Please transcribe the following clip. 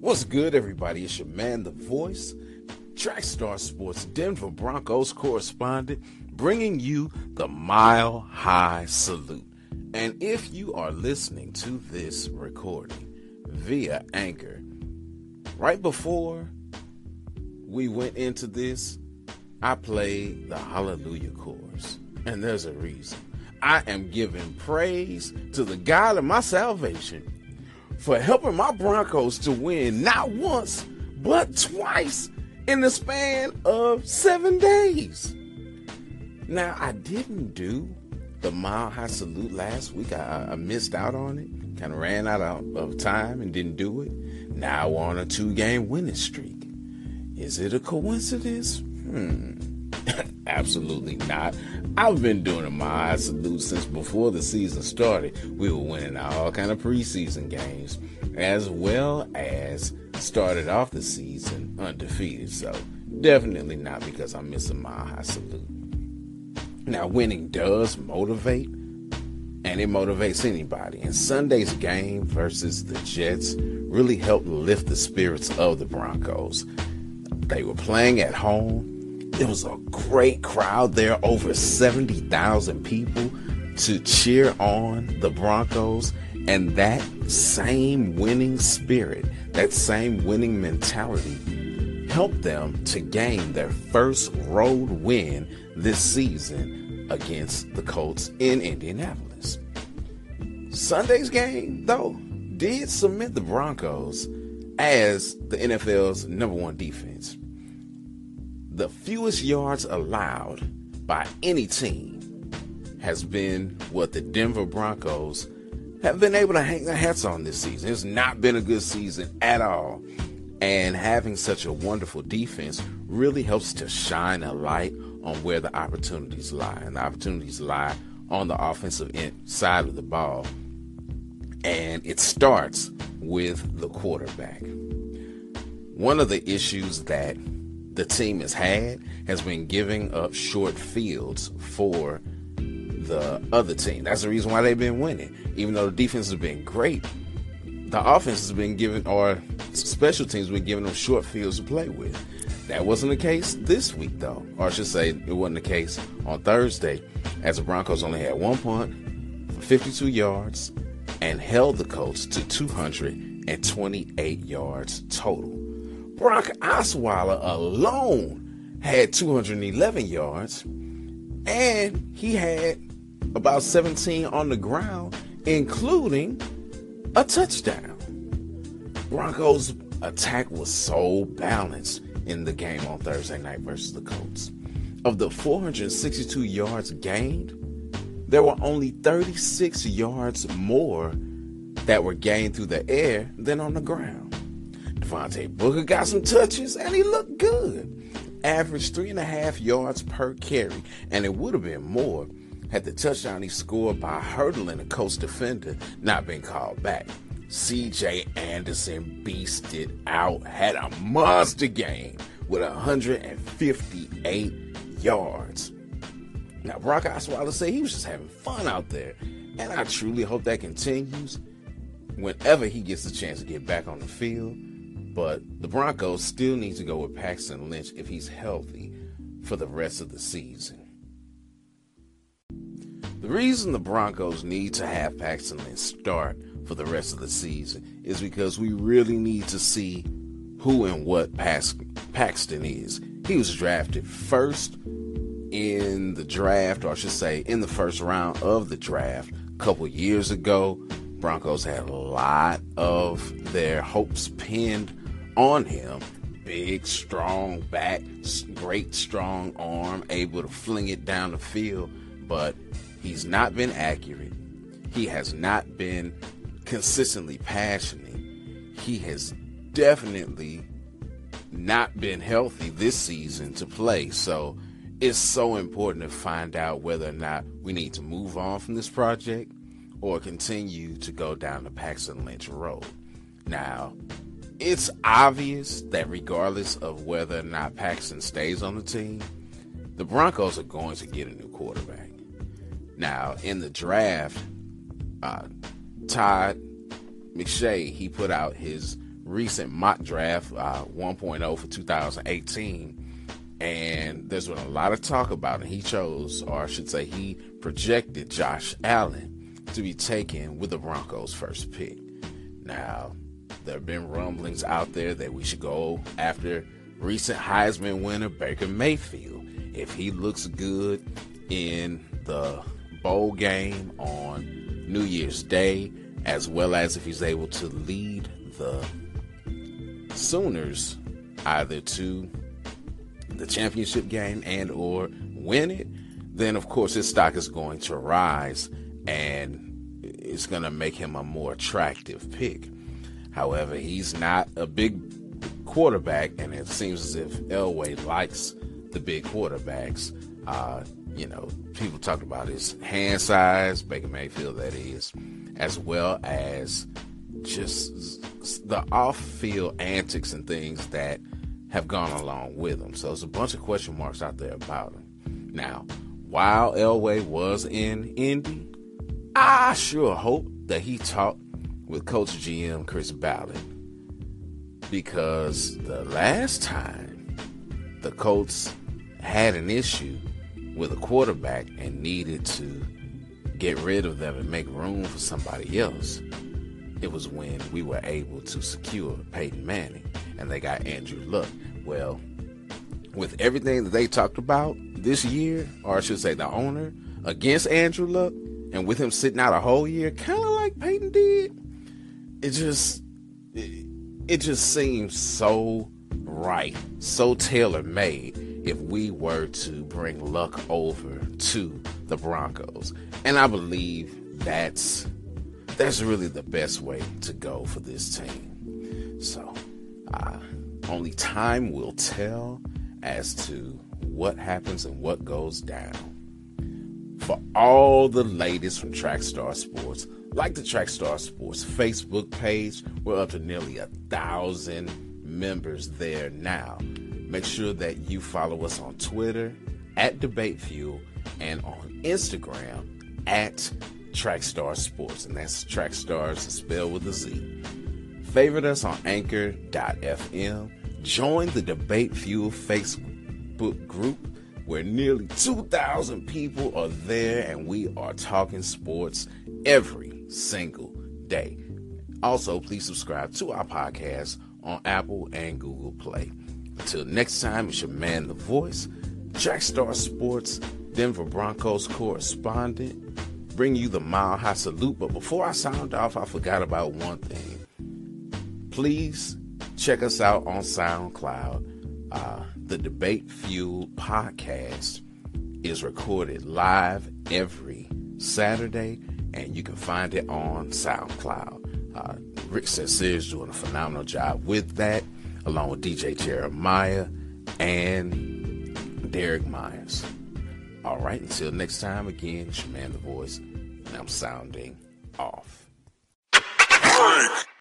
What's good, everybody? It's your man, The Voice, Trackstar Sports Denver Broncos correspondent, bringing you the Mile High Salute. And if you are listening to this recording via Anchor, right before we went into this, I played the Hallelujah chorus. And there's a reason. I am giving praise to the God of my salvation for helping my Broncos to win not once, but twice in the span of seven days. Now, I didn't do the Mile High Salute last week. I, I missed out on it, kind of ran out of, of time and didn't do it. Now on a two game winning streak. Is it a coincidence? Hmm. Absolutely not. I've been doing a High Salute since before the season started. We were winning all kind of preseason games, as well as started off the season undefeated. So definitely not because I'm missing my High Salute. Now, winning does motivate, and it motivates anybody. And Sunday's game versus the Jets really helped lift the spirits of the Broncos. They were playing at home. There was a great crowd there, over 70,000 people to cheer on the Broncos. And that same winning spirit, that same winning mentality helped them to gain their first road win this season against the Colts in Indianapolis. Sunday's game, though, did cement the Broncos as the NFL's number one defense. The fewest yards allowed by any team has been what the Denver Broncos have been able to hang their hats on this season. It's not been a good season at all. And having such a wonderful defense really helps to shine a light on where the opportunities lie. And the opportunities lie on the offensive side of the ball. And it starts with the quarterback. One of the issues that the team has had has been giving up short fields for the other team. That's the reason why they've been winning. Even though the defense has been great, the offense has been given, or special teams been giving them short fields to play with. That wasn't the case this week, though. Or I should say, it wasn't the case on Thursday, as the Broncos only had one punt for 52 yards and held the Colts to 228 yards total. Brock Osweiler alone had 211 yards, and he had about 17 on the ground, including a touchdown. Broncos' attack was so balanced in the game on Thursday night versus the Colts. Of the 462 yards gained, there were only 36 yards more that were gained through the air than on the ground. Devontae Booker got some touches and he looked good. Averaged three and a half yards per carry, and it would have been more had the touchdown he scored by hurdling a Colts defender not been called back. CJ Anderson beasted out, had a monster game with 158 yards. Now, Brock Osweiler said he was just having fun out there, and I truly hope that continues whenever he gets a chance to get back on the field. But the Broncos still need to go with Paxton Lynch if he's healthy for the rest of the season. The reason the Broncos need to have Paxton Lynch start for the rest of the season is because we really need to see who and what Paxton is. He was drafted first in the draft, or I should say, in the first round of the draft a couple years ago. Broncos had a lot of their hopes pinned on him. Big, strong back, great, strong arm, able to fling it down the field, but He's not been accurate. He has not been consistently passionate. He has definitely not been healthy this season to play. So it's so important to find out whether or not we need to move on from this project or continue to go down the Paxton Lynch road. Now, it's obvious that regardless of whether or not Paxton stays on the team, the Broncos are going to get a new quarterback. Now, in the draft, uh, Todd McShay, he put out his recent mock draft uh, 1.0 for 2018, and there's been a lot of talk about it. He chose, or I should say, he projected Josh Allen to be taken with the Broncos' first pick. Now, there have been rumblings out there that we should go after recent Heisman winner Baker Mayfield. If he looks good in the bowl game on New Year's Day, as well as if he's able to lead the Sooners either to the championship game and or win it, then of course his stock is going to rise and it's going to make him a more attractive pick. However, he's not a big quarterback, and it seems as if Elway likes the big quarterbacks. Uh, you know, people talk about his hand size, Baker Mayfield, that is, as well as just the off field antics and things that have gone along with him. So there's a bunch of question marks out there about him. Now, while Elway was in Indy, I sure hope that he talked with Coach GM Chris Ballard because the last time the Colts had an issue with a quarterback and needed to get rid of them and make room for somebody else, it was when we were able to secure Peyton Manning and they got Andrew Luck. Well, with everything that they talked about this year, or I should say the owner, against Andrew Luck, and with him sitting out a whole year, kind of like Peyton did, it just it, it just seems so right, so tailor made if we were to bring Luck over to the Broncos. And I believe that's that's really the best way to go for this team. So, uh, only time will tell as to what happens and what goes down. For all the latest from Trackstar Sports, like the Trackstar Sports Facebook page, we're up to nearly a thousand members there now. Make sure that you follow us on Twitter at Debate Fuel and on Instagram at Trackstar Sports, and that's Trackstars spelled with a Z. Favorite us on Anchor.fm. Join the Debate Fuel Facebook group where nearly 2,000 people are there, and we are talking sports every single day. Also, please subscribe to our podcast on Apple and Google Play. Until next time, it's your man, The Voice, Trackstar Sports, Denver Broncos correspondent, bring you the Mile High Salute. But before I sound off, I forgot about one thing. Please check us out on SoundCloud. Uh, the Debate Fuel podcast is recorded live every Saturday and you can find it on SoundCloud. Uh, Rick says is doing a phenomenal job with that, along with DJ Jeremiah and Derek Myers. All right, until next time, again, it's your man, The Voice, and I'm sounding off.